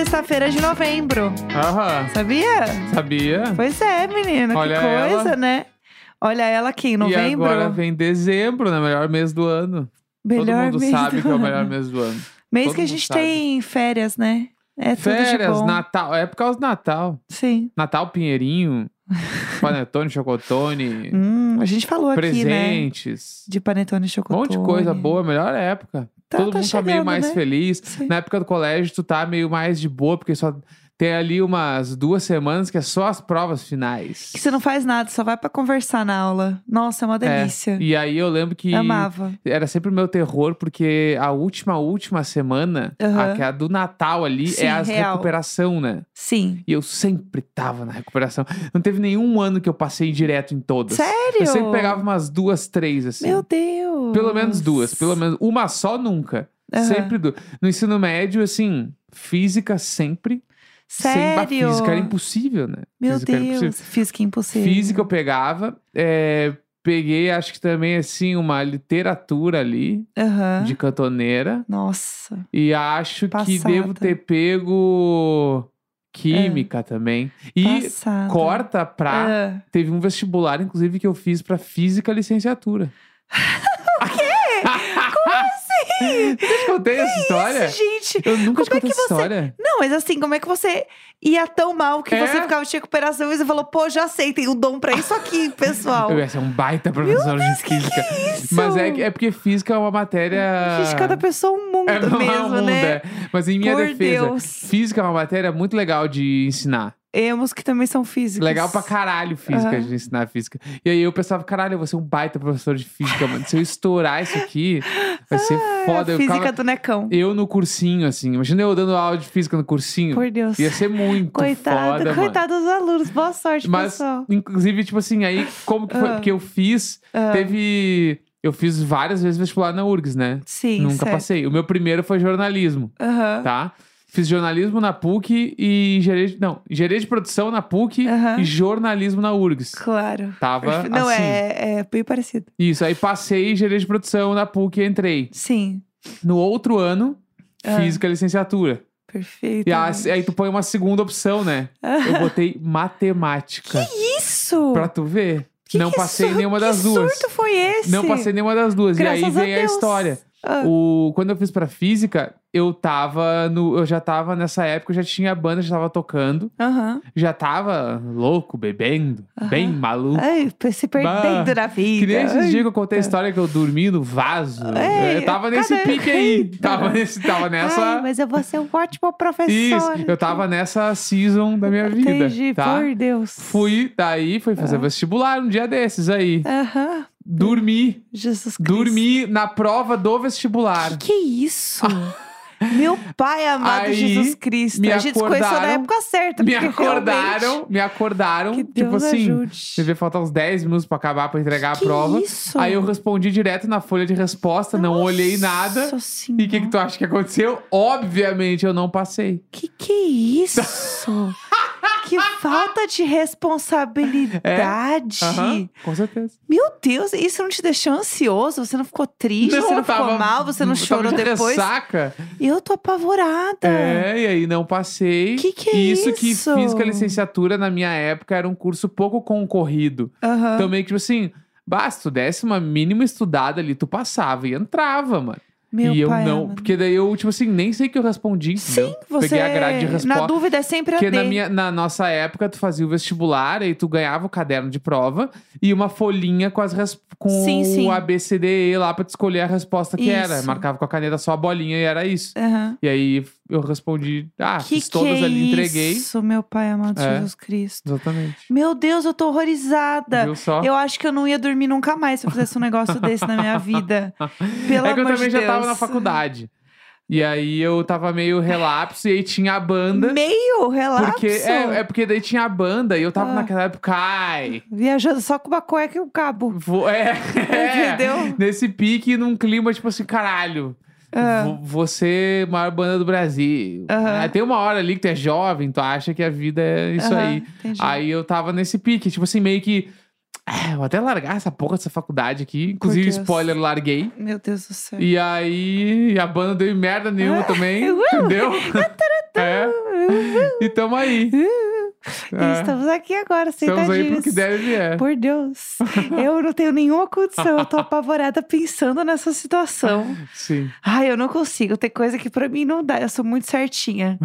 sexta-feira de novembro. Aham, Sabia? sabia? Pois é, menina. Olha que coisa, ela. né? Olha ela aqui em E novembro. agora vem dezembro, né? Melhor mês do ano. melhor Todo mundo sabe que é o melhor mês do ano. Mês todo que a gente sabe. tem férias, né? É Férias. Natal. É por causa do Natal. Sim. Natal, Pinheirinho, Panetone, Chocotone, Hum, a gente falou aqui, né? presentes. De panetone e Um chocotone. monte de coisa boa, melhor época. Tá- Todo tá mundo tá meio chegando, mais né? feliz. Sim. Na época do colégio, tu tá meio mais de boa, porque só tem ali umas duas semanas que é só as provas finais. Que você não faz nada, só vai pra conversar na aula. Nossa, é uma delícia. E aí eu lembro que Amava. era sempre o meu terror, porque a última, última semana, Aham. a, que é a do Natal ali, Sim, é a recuperação, né? Sim. E eu sempre tava na recuperação. Não teve nenhum ano que eu passei direto em todas. Sério? Eu sempre pegava umas duas, três, assim. Meu Deus. Pelo menos duas, pelo menos. Uma só nunca. Aham. Sempre du... No ensino médio, assim, física sempre. Sério? física era impossível, né? Meu física Deus. impossível. Física impossível. Física eu pegava. é, Peguei, acho que também, assim, uma literatura ali, Aham. de cantoneira. Nossa. E acho que Passada. devo ter pego química também. E Passada. corta pra. Ah. Teve um vestibular, inclusive, que eu fiz pra física licenciatura. Sim. Eu te contei essa história? Isso, gente. Eu nunca te Como é contei que essa você- história. Não, mas assim, como é que você ia tão mal que É? você ficava de recuperação e você falou, pô, já sei, tem o dom pra isso aqui, pessoal. Eu ia ser um baita professor de física. Isso. Mas é, que- é porque física é uma matéria. Gente, cada pessoa um mundo é é um mesmo, mundo, né? é. Mas em minha Por defesa, Deus. física é uma matéria muito legal de ensinar. Emos que também são físicos. Legal pra caralho física, Aham. de ensinar física. E aí eu pensava, caralho, eu vou ser um baita professor de física, mano. Se eu estourar isso aqui, vai ser Ah, foda. Eu, física ficava- do necão. eu no cursinho, assim. Imagina eu dando aula de física no cursinho. Por Deus. Ia ser muito Coitado, foda, mano. coitado dos alunos. Boa sorte, Mas, pessoal. inclusive, tipo assim, aí, como que foi? Ah. Porque eu fiz, Ah. teve. Eu fiz várias vezes vestibular na URGS, né? Sim, Nunca certo. passei. O meu primeiro foi jornalismo, Aham. tá? Fiz jornalismo na PUC e engenharia de, não, engenharia de produção na PUC Aham. e jornalismo na URGS. Claro. Tava Não, assim. é, é bem parecido. Isso, aí passei engenharia de produção na PUC e entrei. Sim, No outro ano, Ah. física licenciatura. perfeito. E a- aí tu põe uma segunda opção, né? Eu botei matemática. Isso! Pra tu ver. Que não que passei sur- nenhuma das que duas. surto foi esse? Não passei nenhuma das duas. Graças e aí a vem a, Deus. história. Ah. O, quando eu fiz pra física, eu tava no. Eu já tava nessa época, eu já tinha banda, já tava tocando, Aham. já tava louco, bebendo, bem maluco. Ai, se perdendo na vida. Que nem esses Ai. dias que eu contei a história que eu dormi no vaso. Ei, eu tava nesse cadê? pique aí. Tava, nesse, tava nessa. Ai, mas eu vou ser um ótimo professor. Isso, eu tava nessa season da minha vida. Entendi, tá? por Deus. Fui, daí, fui fazer vestibular um dia desses aí. Aham. Dormi. Jesus Cristo. Dormi na prova do vestibular. Que isso? Meu pai amado Aí, Jesus Cristo. me a gente se conheceu na acordaram- época certa. Me acordaram, realmente- me acordaram, Que tipo Deus assim, ajude. devia faltar uns 10 minutos pra acabar pra entregar Que a prova. isso? Aí eu respondi direto na folha de resposta, não olhei nada. Nossa E o Senhora. que, que tu acha que aconteceu? Obviamente eu não passei. Que que é isso? que falta de responsabilidade. Aham, com certeza. Meu Deus, isso não te deixou ansioso? Você não ficou triste? você não eu ficou tava- mal? Você não tava chorou de depois? Ressaca. Eu tô apavorada. É, e aí não passei. Que que é isso? que isso? física licenciatura na minha época era um curso pouco concorrido. Aham. Então meio que tipo assim, basta, tu desse uma mínima estudada ali, tu passava e entrava, mano. Meu e eu pai não, amado. porque daí eu, tipo assim, nem sei que eu respondi, entendeu? Sim, você. Peguei a grade de resposta. Na dúvida é sempre a Porque D. na, minha, na nossa época, tu fazia o vestibular, aí tu ganhava o caderno de prova e uma folhinha com, as res- com Sim, sim. o ABCDE lá pra tu escolher a resposta que era. Isso. Marcava com a caneta só a bolinha e era isso. Aham. E aí eu respondi, ah, Que fiz que todas é ali, entreguei. Isso, meu pai amado É. Jesus Cristo. Exatamente. Meu Deus, eu tô horrorizada. Viu só? Eu acho que eu não ia dormir nunca mais se eu fizesse um negócio desse na minha vida. Pelo é que eu também de já tava na faculdade. E aí eu tava meio relapso e aí tinha a banda. Meio relapso. Porque, é, é porque daí tinha a banda e eu tava Ah. naquela época, ai, Viajando só com uma cueca e um cabo. vou, é, é, Entendeu? nesse pique, num clima tipo assim, caralho. Ah. vo- Você, maior banda do Brasil. Aí tem uma hora ali que tu é jovem, tu acha que a vida é isso Aham, aí. entendi. Aí eu tava nesse pique, tipo assim, meio que É, vou até largar essa porra dessa faculdade aqui. Inclusive, spoiler, larguei. Meu Deus do céu. E aí, a banda deu merda nenhuma também, Uh! entendeu? é. E tamo aí. É. Estamos aqui agora, Estamos aí pro sentadinhos. que deve vier. Por Deus, eu não tenho nenhuma condição. Eu tô apavorada pensando nessa situação. Sim. Ai, eu não consigo. Tem coisa que pra mim não dá. Eu sou muito certinha.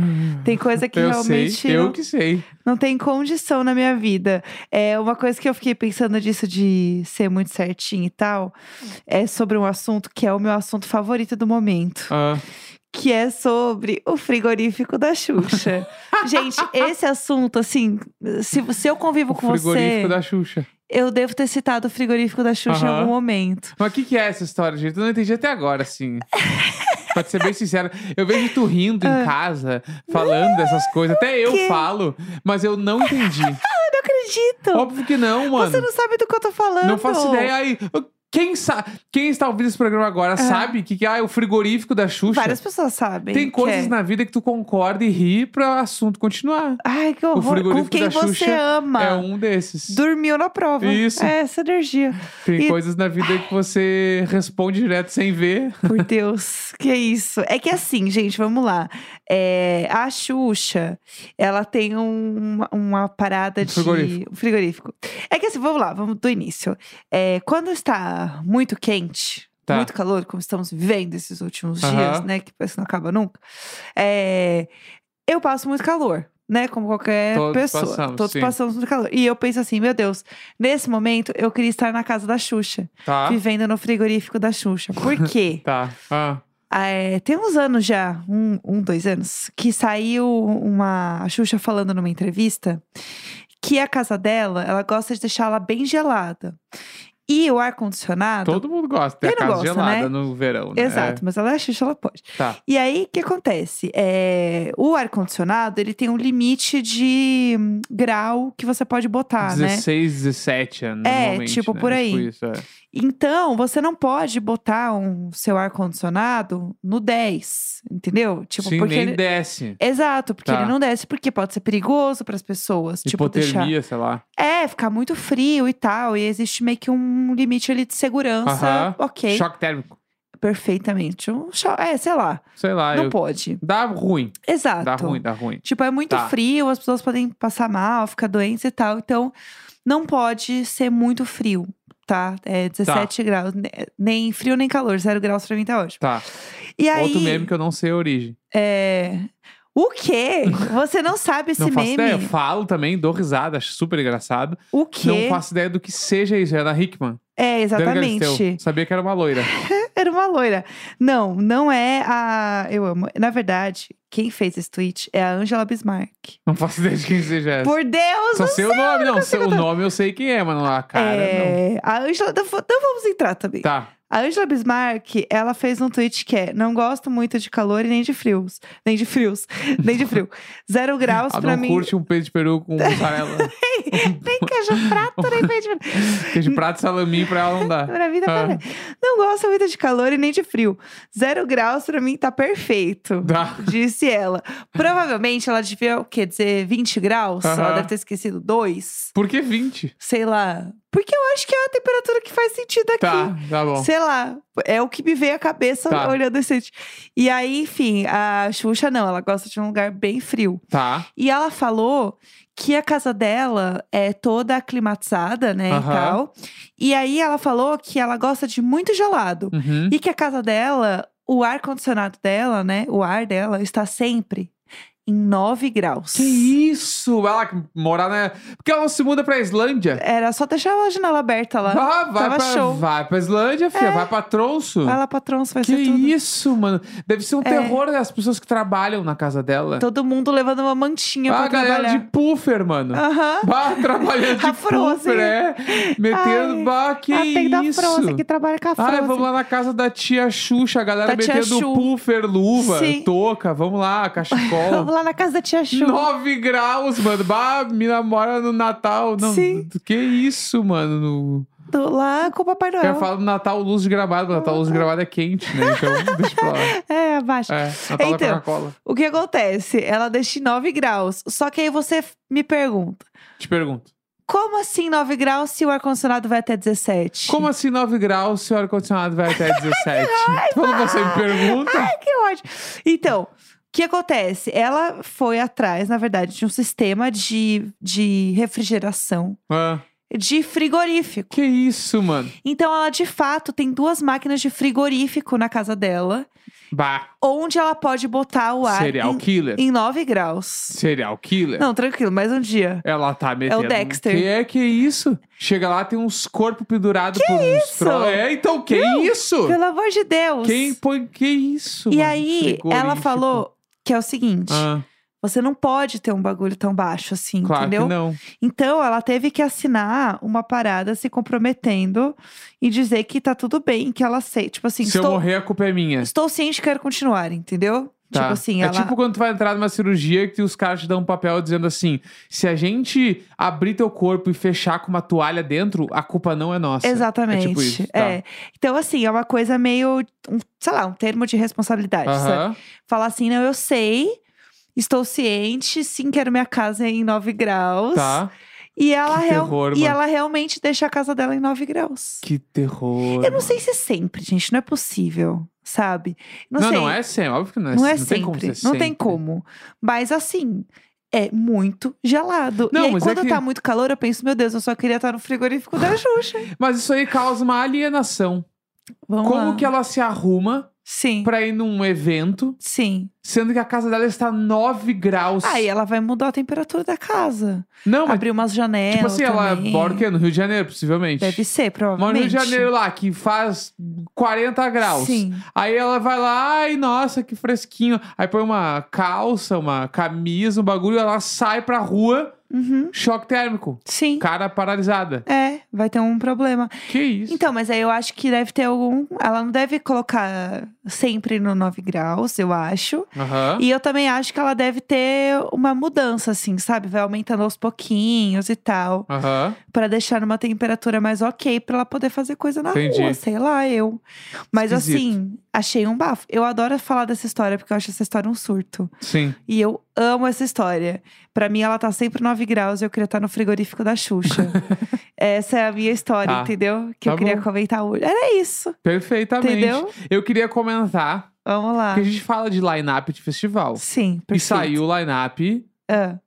Tem coisa que eu realmente sei, eu não, que sei. não tem condição na minha vida. É uma coisa que eu fiquei pensando disso de ser muito certinha e tal. É sobre um assunto que é o meu assunto favorito do momento. Ah, que é sobre o frigorífico da Xuxa. Gente, esse assunto, assim, se, se eu convivo o com você, frigorífico da Xuxa. eu devo ter citado o frigorífico da Xuxa em Aham. algum momento. Mas o que, que é essa história, gente? Eu não entendi até agora, assim. Pra ser bem sincero, eu vejo tu rindo em casa, falando dessas coisas. Até eu Ah. falo, mas eu não entendi. Eu não acredito! Óbvio que não, mano. Você não sabe do que eu tô falando. Não faço ideia. Aí, quem, sa quem está ouvindo esse programa agora sabe que, que ah, é o frigorífico da Xuxa. Várias pessoas sabem. Tem que coisas é. na vida que tu concorda e ri pra assunto continuar. Ai, que horror. Com frigorífico quem da você Xuxa ama. É um desses. Dormiu na prova. Isso. É essa energia. Tem E- coisas na vida que você responde direto sem ver. Por Deus, que isso. É que assim, gente, vamos lá. É, a Xuxa, ela tem um- uma, parada de. frigorífico. um frigorífico. É que assim, vamos lá, vamos do início. É, quando está muito quente, Tá. muito calor, como estamos vivendo esses últimos dias, né? Que parece que não acaba nunca. é, eu passo muito calor. Né, como qualquer Todos pessoa. passamos, Todos sim. passamos muito calor. E eu penso assim, meu Deus, nesse momento eu queria estar na casa da Xuxa, Tá? vivendo no frigorífico da Xuxa. Por quê? Tá. Ah. Ah, é, tem uns anos já, um, um, dois anos, que saiu uma a Xuxa falando numa entrevista que a casa dela, ela gosta de deixar ela bem gelada. E o ar-condicionado. Todo mundo gosta de ter a casa gosta, gelada né? no verão, né? Exato, mas ela é a Xuxa, ela pode. É. Tá. E aí, o que acontece? É, o ar-condicionado, ele tem um limite de grau que você pode botar, né? 16, 17 anos. É, tipo, né? por aí. Tipo isso, é. Então, você não pode botar um seu ar-condicionado no 10, entendeu? Tipo, Sim, porque nem ele- desce. Exato, porque Tá. ele não desce, porque pode ser perigoso para as pessoas. Tipo, deixar. Hipotermia, sei lá. É, ficar muito frio e tal. E existe meio que um limite ali de segurança. Aham. Ok. Choque térmico. Perfeitamente. Um cho- É, sei lá. Sei lá. não eu- pode. Dá ruim. Exato. Dá ruim, dá ruim. Tipo, é muito Tá. frio, as pessoas podem passar mal, ficar doentes e tal. Então, não pode ser muito frio, tá? É 17 graus. ne- Nem frio nem calor. Zero graus pra mim tá ótimo. Tá. E aí. Outro meme que eu não sei a origem. É. O quê? Você não sabe esse não faço meme? ideia. Eu falo também, dou risada, acho super engraçado. O quê? Não faço ideia do que seja isso. É da Hickman. É, exatamente. Sabia que era uma loira. Era uma loira. Não, não é a. Eu amo. Na verdade, quem fez esse tweet é a Angela Bismarck. Não faço ideia de quem seja essa. Por Deus! Só sei o nome, não. sei- O nome eu sei quem é, mas não a cara, é, a Angela. Não, não vamos entrar também. não. Tá. A Angela Bismarck, ela fez um tweet que é: Não gosto muito de calor e nem de frios. Nem de frios. nem de frio. Zero graus Ela pra não mim. curte um peito de peru com mussarela. nem queijo prato, nem peito de peru. Queijo prato e salaminho pra ela não dá. Pra mim tá Ah. perfeito. Não gosto muito de calor e nem de frio. Zero graus pra mim tá perfeito. Dá. Disse ela. Provavelmente ela devia, o quê? Dizer 20 graus? Ela deve ter esquecido dois. Por que 20? Sei lá. Porque eu acho que é a temperatura que faz sentido aqui. Tá, tá bom. Sei lá. É o que me veio à cabeça Tá. olhando esse tweet. E aí, enfim, a Xuxa não. Ela gosta de um lugar bem frio. Tá. E ela falou que a casa dela é toda climatizada, né, e Aham. tal. E aí ela falou que ela gosta de muito gelado. Uhum. E que a casa dela, o ar-condicionado dela, né, o ar dela está sempre em 9 graus. Que isso? Ela que morar na. Por que ela não se muda pra Islândia? Era só deixar a janela aberta lá. Ah, vai, tava pra, show. vai pra Islândia, filha. Vai pra Tronço. Vai lá, patrão, você vai Que ser tudo. isso, mano? Deve ser um É. terror das pessoas que trabalham na casa dela. Todo mundo levando uma mantinha ah, pra a galera trabalhar. de puffer, mano. Aham. Bah, trabalhando de puffer, é. Metendo, Ai, bah, que ah, tem da? Frozen, que trabalha com a Frozen. Ai, vamos lá na casa da tia Xuxa, a galera Da metendo puffer, luva, Sim. touca, vamos lá, cachecol. Vamos lá na casa da tia Chu. 9 graus, mano. Bah, me namora no Natal. Não, Sim. Que isso, mano? No... Tô lá com o Papai Eu Noel. falo Natal Luz de Gramado, Natal Luz de Gramado é quente, né? Então, deixa pra lá. É, abaixa. É, Natal Então, Coca-Cola. O que acontece? Ela deixa em 9 graus. Só que aí você me pergunta: Te pergunto. Como assim 9 graus se o ar-condicionado vai até 17? Como assim 9 graus se o ar-condicionado vai até 17? Quando você me pergunta. Ai, que ódio. Então, que acontece? Ela foi atrás, na verdade, de um sistema de, de refrigeração Ah, de frigorífico. que isso, mano? Então, ela de fato tem duas máquinas de frigorífico na casa dela, Bah, onde ela pode botar o ar serial em, killer. em 9 graus. Serial killer. Não, tranquilo, mais um dia. Ela tá metendo. Dexter. Que é que isso? Chega lá, tem uns corpos pendurados por uns isso? tro... É, então, que isso? Pelo amor de Deus. Quem põe. Que isso? E mano? aí, ela falou que é o seguinte: Ah, você não pode ter um bagulho tão baixo assim, claro entendeu? que não. Então, ela teve que assinar uma parada se comprometendo e dizer que tá tudo bem, que ela sei. Tipo assim, Se eu estou, morrer, a culpa é minha. estou ciente que quero continuar, entendeu? Tá. Tipo assim, é ela. tipo quando tu vai entrar numa cirurgia que os caras te dão um papel dizendo assim: se a gente abrir teu corpo e fechar com uma toalha dentro, a culpa não é nossa. Exatamente. É tipo isso. tá. É. Então, assim, é uma coisa meio, um, sei lá, um termo de responsabilidade, sabe? Aham. Falar assim, não, eu sei, estou ciente, sim, quero minha casa em 9 graus. Tá. E ela, terror, e ela realmente deixa a casa dela em 9 graus. Que terror. Eu não sei se sempre, gente, não é possível, sabe? Não, Não, sei. não é sempre. Óbvio que não é Não é Não tem como sempre. ser Não tem sempre. como. Mas assim, é muito gelado. Não, e aí, mas é quando que- tá muito calor, eu penso, meu Deus, eu só queria estar no frigorífico da Xuxa. Mas isso aí causa uma alienação. Vamos Como lá. que ela se arruma Sim, pra ir num evento, sim. sendo que a casa dela está 9 graus? Aí ela vai mudar a temperatura da casa. Não, mas Abrir umas janelas. tipo assim, ela também. mora o quê? No Rio de Janeiro, possivelmente. Deve ser, Mora provavelmente. no Rio de Janeiro lá, que faz 40 graus. Sim. Aí ela vai lá, ai, nossa, que fresquinho. Aí põe uma calça, uma camisa, um bagulho, ela sai pra rua, Uhum. choque térmico. Sim. Cara paralisada. É, vai ter um problema. Que isso? Então, mas aí eu acho que deve ter algum. Ela não deve colocar sempre no 9 graus, eu acho. Aham. E eu também acho que ela deve ter uma mudança, assim, sabe? Vai aumentando aos pouquinhos e tal. Aham. Pra deixar numa temperatura mais ok pra ela poder fazer coisa na Entendi. rua, sei lá, eu. Mas Esquisito. assim, achei um bafo. Eu adoro falar dessa história porque eu acho essa história um surto. Sim. E eu amo essa história. Pra mim, ela tá sempre 9 graus e eu queria estar no frigorífico da Xuxa. essa é a minha história, Tá. entendeu? Que Tá eu queria bom. comentar hoje. Era isso, Perfeitamente. entendeu? Eu queria comentar, Vamos lá. porque a gente fala de line-up de festival. Sim, E perfeito. saiu o line-up Ah,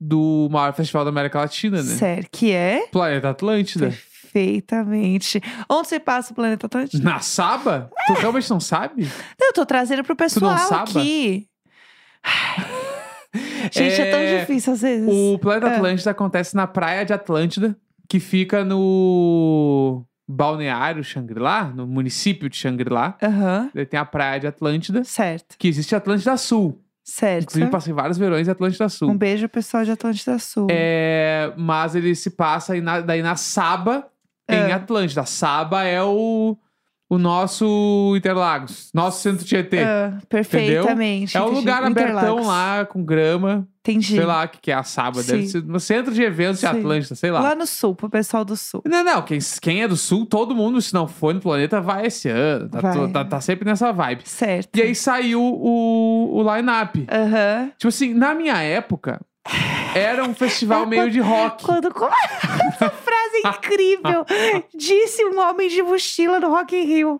do maior festival da América Latina, né? Sério, que é? Planeta Atlântida. Perfeitamente. Onde você passa o planeta Atlântico? Na Saba? Tu realmente não sabe? Eu tô trazendo pro pessoal sabe? aqui. Gente, é... tão É, difícil às vezes. O Planeta É. Atlântida acontece na praia de Atlântida, que fica no balneário Xangri-Lá, no município de Xangri-Lá. Aham, Daí tem a praia de Atlântida, certo, que existe Atlântida Sul. certo. Inclusive, passei vários verões em Atlântida Sul. Um beijo, pessoal de Atlântida Sul. É, mas ele se passa aí na- daí na Saba, em É. Atlântida. A Saba é o, o nosso Interlagos, nosso centro Tietê. Ah, perfeitamente. É um lugar abertão lá, com grama. Entendi. Sei lá o que, que é a Saba. Deve ser no centro de eventos de Sim. Atlântida, sei lá. Lá no sul, pro pessoal do sul. Não, não. Quem, quem é do sul, todo mundo, se não for no planeta, vai esse ano. Tá, Vai. tá, tá sempre nessa vibe. Certo. E aí saiu o, o line-up. Aham. Tipo assim, na minha época, era um festival meio de rock. Quando começa frase incrível, disse um homem de mochila no Rock in Rio.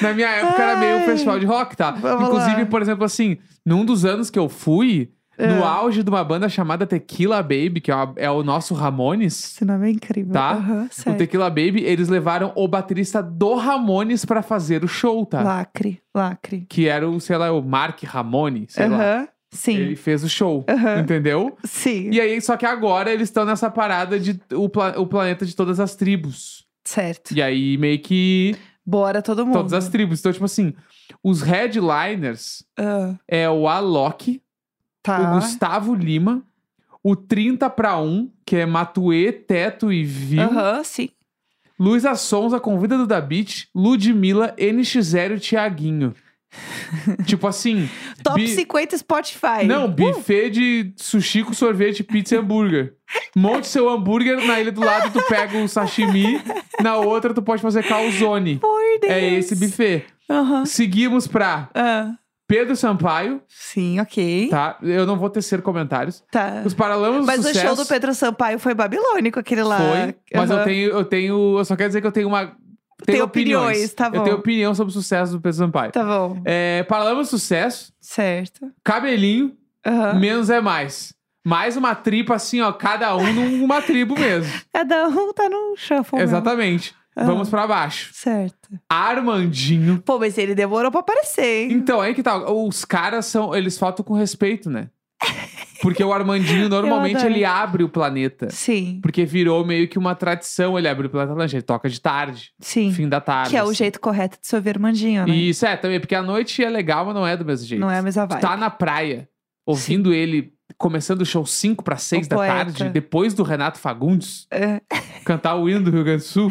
Na minha época era meio Ai. festival de rock, tá? Vamos Inclusive, lá. por exemplo, assim, num dos anos que eu fui, no É. auge de uma banda chamada Tequila Baby, que é, uma- é o nosso Ramones. Esse nome é incrível. Tá. Aham, O. Tequila Baby, eles levaram o baterista do Ramones pra fazer o show, tá? Lacre, lacre. Que era o, sei lá, o Mark Ramone, sei lá. Sim. Ele fez o show, Aham. entendeu? Sim, E aí, só que agora eles estão nessa parada de o, pla- o planeta de todas as tribos. certo. E aí, meio que Bora todo mundo. todas as tribos. Então, tipo assim, os headliners Ah, é o Alok, tá. o Gustavo Lima, o 30 pra 1, que é Matuê, Teto e Vil, Aham, sim. Luísa Sonza, Convida do Da Beat, Ludmilla, NX0 e Tiaguinho. tipo assim. Top bi- 50 Spotify. Não, buffet de sushi com sorvete, pizza e hambúrguer. Monte seu hambúrguer, na ilha do lado tu pega o sashimi, na outra tu pode fazer calzone. Por Deus. É esse buffet. Aham. Seguimos pra Ah, Pedro Sampaio, Sim, ok. tá? Eu não vou tecer comentários. Tá. Os Paralamas Mas do o Sucesso show do Pedro Sampaio foi babilônico, aquele lá. foi, mas eu Aham. tenho, eu tenho, eu só quero dizer que eu tenho uma Tem tenho opiniões, tá Eu bom. tenho opinião sobre o sucesso do Pedro Sampaio. Tá bom. É, Paralamas do Sucesso, Certo. cabelinho, Aham. menos é mais. Mais uma tripa assim, ó, cada um numa tribo mesmo. Cada um tá no shuffle. mesmo. Exatamente. Aham. Vamos pra baixo. Certo. Armandinho. Pô, mas ele demorou pra aparecer, hein? Então, aí que tá. Os caras são. Eles faltam com respeito, né? Porque o Armandinho, normalmente, ele abre o planeta. Sim, Porque virou meio que uma tradição ele abrir o planeta lanche. Ele toca de tarde, sim. fim da tarde. Que é o assim. jeito correto de se ouvir Armandinho, né? Isso, é, também. Porque a noite é legal, mas não é do mesmo jeito. Não é a mesma Tu vibe. tá na praia, ouvindo ele começando o show 5 para 6 O da poeta. tarde, depois do Renato Fagundes É. cantar o hino do Rio Grande do Sul.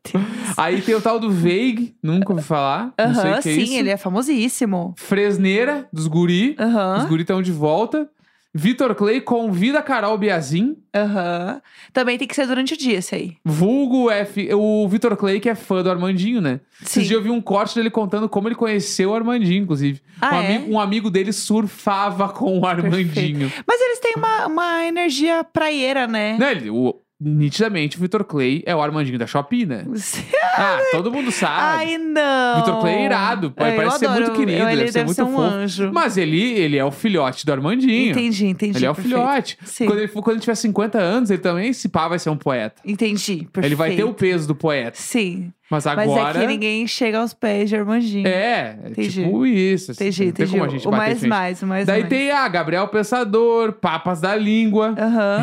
Aí tem o tal do Veig, nunca ouvi falar. não sei o que é sim, isso. ele é famosíssimo. Fresneira, dos guri. Os Aham, guri estão de volta. Vitor Clay convida Carol Biazin. aham. Também tem que ser durante o dia, esse aí. Vulgo F. O Vitor Clay, que é fã do Armandinho, né? Sim. Esses dias eu vi um corte dele contando como ele conheceu o Armandinho, inclusive. Ah, um, é? amigo, um amigo dele surfava com o Armandinho. Mas eles têm uma, uma energia praieira, né? Né, ele- o- nitidamente, o Vitor Clay é o Armandinho da Shopee, né? Ah, todo mundo sabe. Ai, não. Vitor Clay é irado, É, parece ser muito adoro. querido, Eu- ele deve ser muito ser um fofo. anjo. Mas ele, ele é o filhote do Armandinho. Entendi, entendi. Ele é o perfeito. filhote. Sim. Quando ele, quando ele tiver 50 anos, ele também, se pá, vai ser um poeta. Entendi, perfeito. Ele vai ter o peso do poeta. Sim, Mas mas agora. é que ninguém chega aos pés de Armandinho. É, é Entendi. tipo isso. assim, Entendi, entendi. como a gente o mais frente. mais, o mais Daí mais. tem a Gabriel Pensador, Papas da Língua,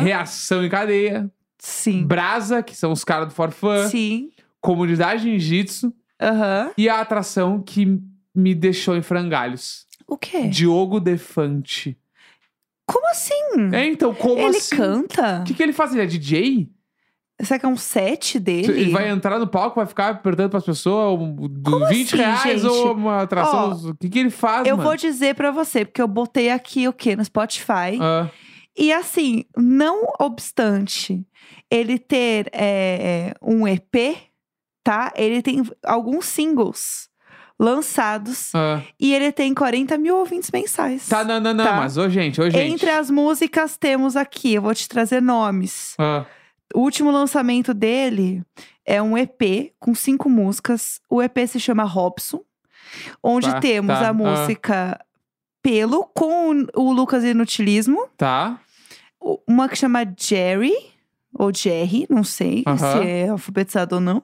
Reação em Cadeia, sim. Brasa, que são os caras do Forfã, Sim, Comunidade Jiu-Jitsu aham. e a atração que me deixou em frangalhos. O quê? Diogo Defante. Como assim? É, então, como ele assim? canta? O que, que ele faz? Ele é DJ? Será que é um set dele? Ele vai entrar no palco, vai ficar perguntando pras pessoas um, do Como 20 assim, reais gente? ou uma atração. Ó, o que, que ele faz, Eu mano? vou dizer pra você, porque eu botei aqui o quê? No Spotify. Ah, E assim, não obstante ele ter é, é, um EP, tá? Ele tem alguns singles lançados ah. e ele tem 40 mil ouvintes mensais. Tá, não, não, não. Tá. Mas, ô, gente, ô, gente. Entre as músicas temos aqui, eu vou te trazer nomes. Ah, O último lançamento dele é um EP com cinco músicas. O EP se chama Robson, onde Tá, temos tá, a ah. música Pelo com o Lucas Inutilismo. tá. Uma que chama Jerry, ou Jerry, não sei se é alfabetizado ou não.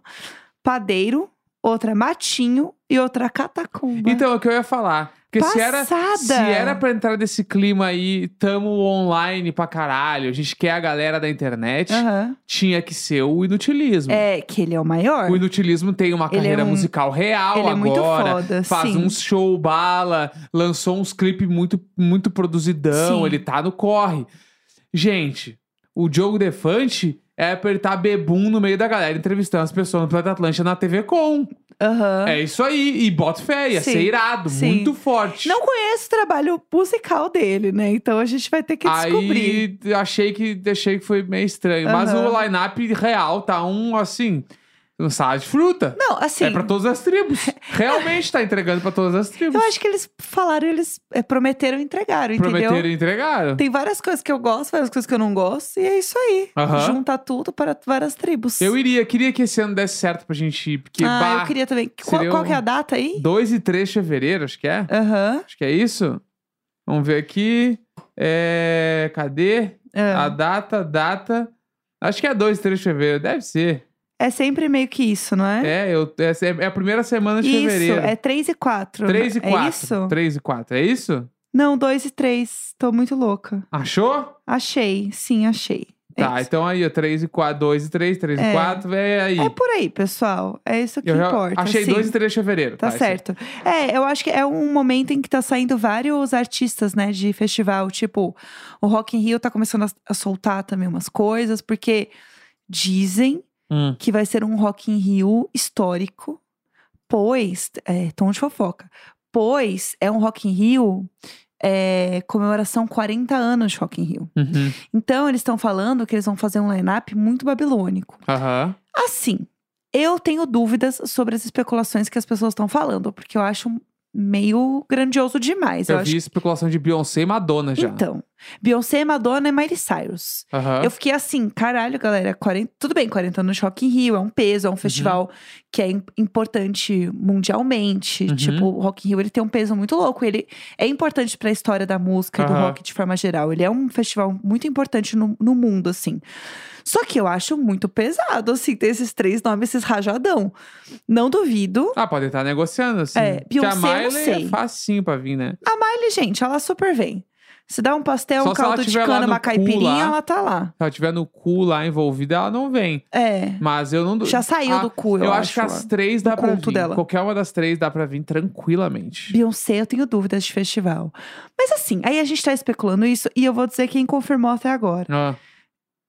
Padeiro, outra Matinho e outra Catacumba. Então, é o que eu ia falar. Porque se era, se era pra entrar nesse clima aí, tamo online pra caralho, a gente quer a galera da internet, Aham. tinha que ser o inutilismo. É, que ele é o maior. O inutilismo tem uma Ele é carreira um- musical real ele é agora. muito foda, faz sim. uns show bala, lançou uns clipes muito, muito produzidão, Sim. ele tá no corre. Gente, o Diogo Defante é apertar bebum no meio da galera, entrevistando as pessoas no Planeta Atlântica na TV Com. Aham. É isso aí, e bota fé, ia Sim, ser irado, sim. muito forte. Não conheço o trabalho musical dele, né? Então a gente vai ter que descobrir. Aí achei que achei que foi meio estranho. Mas Aham. o line-up real tá um assim. Um salada de fruta. Não, assim. É pra todas as tribos. Realmente tá entregando pra todas as tribos. Eu acho que eles falaram, eles é, prometeram e entregaram, entendeu? Prometeram e entregaram. Tem várias coisas que eu gosto, várias coisas que eu não gosto, e é isso aí. Aham. Junta tudo para várias tribos. Eu iria, queria que esse ano desse certo pra gente ir. Porque, ah, bah, eu queria também. Qual, qual que é a data aí? 2 e 3 de fevereiro, acho que é. Aham. Acho que é isso. Vamos ver aqui. É... Cadê? Ah. A data, data. Acho que é 2 e 3 de fevereiro. Deve ser. É sempre meio que isso, não é? É, eu, é, é a primeira semana de isso, fevereiro. é 3 e 4. 3 e 4. É isso? 3 e 4, é isso? Não, 2 e 3. Tô muito louca. Achou? Achei, sim, achei. É Tá, isso. então aí, ó, 3 e 4, 2 e 3, 3 É. e 4, é aí. É por aí, pessoal. É isso que eu importa. achei sim. 2 e 3 de fevereiro. Tá isso aí. certo. É, eu acho que é um momento em que tá saindo vários artistas, né, de festival. Tipo, o Rock in Rio tá começando a, a soltar também umas coisas, porque dizem Hum. que vai ser um Rock in Rio histórico, pois, é, tom de fofoca, pois é um Rock in Rio é, comemoração 40 anos de Rock in Rio. Uhum. Então, eles estão falando que eles vão fazer um line-up muito babilônico. Aham. Assim, eu tenho dúvidas sobre as especulações que as pessoas estão falando, porque eu acho meio grandioso demais. Eu, Eu, acho vi especulação de Beyoncé e Madonna já. Então, Beyoncé, Madonna e Miley Cyrus. Aham. Eu fiquei assim, caralho, galera, 40, tudo bem, 40 anos de Rock in Rio, é um peso, Uhum. é um festival que é im- importante mundialmente. Uhum. Tipo, o Rock in Rio, ele tem um peso muito louco, ele é importante pra história da música e do rock de forma geral. Ele é um festival muito importante no, no mundo, assim. Só que eu acho muito pesado, assim, ter esses três nomes, esses rajadão. Não duvido. Ah, pode estar negociando, assim. É, Porque a Beyoncé, eu não Miley é facinho pra vir, né? A Miley, gente, ela super vem. Se dá um pastel, Só um caldo de cana, uma caipirinha, lá. ela tá lá. Se ela tiver no cu lá envolvida, ela não vem. É. Mas eu não. Já saiu Ah, do cu, eu, Eu, acho que as três dá pra vir. dela. Qualquer uma das três dá pra vir tranquilamente. Beyoncé, eu tenho dúvidas de festival. Mas assim, aí a gente tá especulando isso e eu vou dizer quem confirmou até agora. Ah,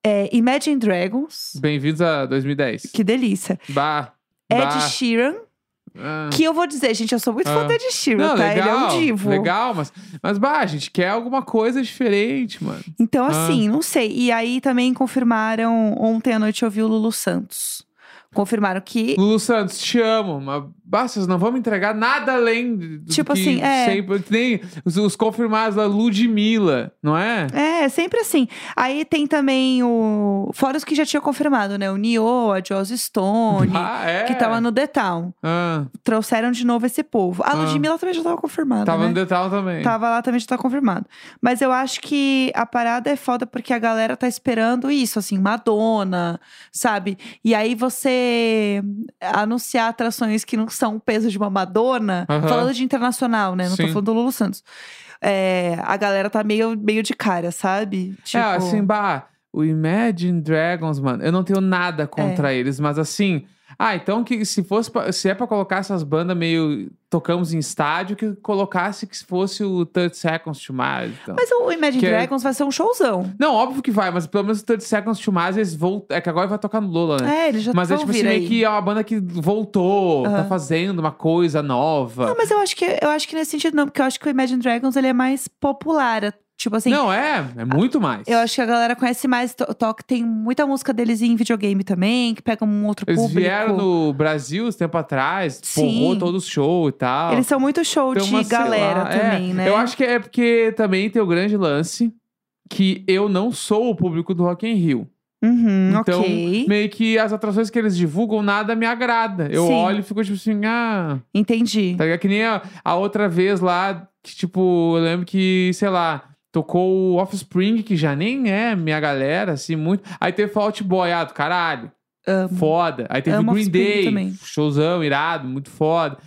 É Imagine Dragons. Bem-vindos a 2010. Que delícia. Bah. Ed bah. Sheeran. Ah. Que eu vou dizer, gente, eu sou muito fã Ah. Ed Sheeran, Não, tá? legal, Ele é um divo. legal, mas, mas bah, a gente quer alguma coisa diferente, mano. Então, Ah. assim, não sei. E aí também confirmaram, ontem à noite eu vi o Lulu Santos. Confirmaram que Lulu Santos, te amo, mas vocês não vão me entregar nada além do Tipo que assim, é. sempre, nem os, os confirmados da Ludmilla, não é? É, sempre assim. Aí tem também o. Fora os que já tinha confirmado, né? O Nio, a Joss Stone, Ah, é. que tava no The Town. Ah, Trouxeram de novo esse povo. A Ah. Ludmilla também já tava confirmada. tava né? no detalhe também. Tava lá também já tá confirmado. Mas eu acho que a parada é foda porque a galera tá esperando isso, assim, Madonna, sabe? E aí você anunciar atrações que não são o peso de uma Madonna, Aham. falando de internacional, né? Não tô Sim. falando do Lulu Santos. É, a galera tá meio, meio de cara, sabe? Tipo, É, assim, bah, o Imagine Dragons, mano, eu não tenho nada contra eles, mas assim, ah, então que se fosse pra- se é pra colocar essas bandas meio tocamos em estádio, que colocasse que fosse o 30 Seconds to Mars, então. Mas o Imagine Que é- Dragons vai ser um showzão. Não, óbvio que vai, mas pelo menos o 30 Seconds to Mars eles voltam, é que agora vai tocar no Lola, né? É, eles já Mas é tipo assim, meio que é uma banda que voltou, tá Aham. fazendo uma coisa nova. Não, mas eu acho que eu acho que nesse sentido não, porque eu acho que o Imagine Dragons ele é mais popular, tipo assim. Não, é, é muito mais. Eu acho que a galera conhece mais. To- Toque tem muita música deles em videogame também, que pega um outro Eles público. vieram no Brasil esse tempo atrás, Sim. porrou todo o show e tal. Eles são muito show Então, de sei galera lá, é, também, né? Eu acho que é porque também tem o grande lance que eu não sou o público do Rock in Rio. Uhum, Então, ok. meio que as atrações que eles divulgam nada me agrada. Eu Sim. olho e fico tipo assim, ah, Entendi. tá ligado? Que nem a, a outra vez lá, que tipo, eu lembro que, sei lá, tocou o Offspring, que já nem é minha galera, assim, muito. Aí teve Fall Out Boy, ah, do caralho. Amo. Foda. Aí teve Amo Green Offspring Day, também. showzão, irado, muito foda.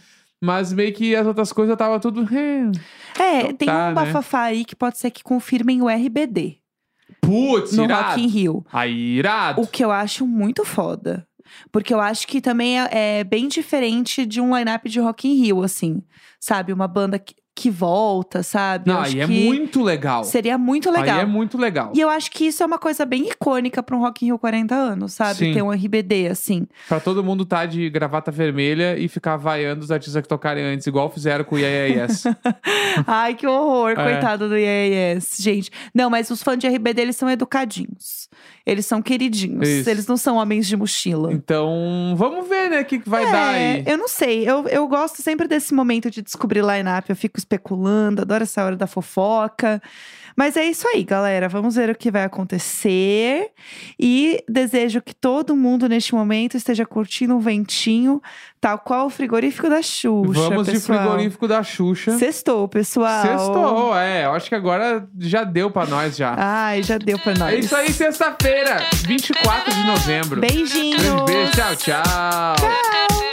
Mas meio que as outras coisas tava tudo. "Eh, É, Então tem tá, um né? bafafá aí que pode ser que confirmem o RBD Putz, no irado. Rock in Rio. Aí, irado. O que eu acho muito foda. Porque eu acho que também é, é bem diferente de um line-up de Rock in Rio, assim. Sabe? Uma banda que, que volta, sabe? Não, aí é muito legal. Seria muito legal. Aí é muito legal. E eu acho que isso é uma coisa bem icônica pra um Rock in Rio 40 anos, sabe? Sim. Ter um RBD, assim. Pra todo mundo tá de gravata vermelha e ficar vaiando os artistas que tocarem antes, igual fizeram com o Yeah, yeah Yes. Ai, que horror, É. coitado do Yeah Yes. Gente, não, mas os fãs de RBD, eles são educadinhos. Eles são queridinhos. Isso. Eles não são homens de mochila. então, vamos ver, né, o que, que vai dar É, aí. eu não sei. Eu, eu gosto sempre desse momento de descobrir line-up. Eu fico especulando, adoro essa hora da fofoca. Mas é isso aí, galera. Vamos ver o que vai acontecer. E desejo que todo mundo neste momento esteja curtindo um ventinho, tal qual o frigorífico da Xuxa. Vamos de pessoal. frigorífico da Xuxa. Sextou, pessoal. Sextou, é. Eu acho que agora já deu pra nós já. Ai, já deu pra nós. É isso aí, sexta-feira, 24 de novembro. Beijinhos. Grande beijo, tchau, tchau. Tchau.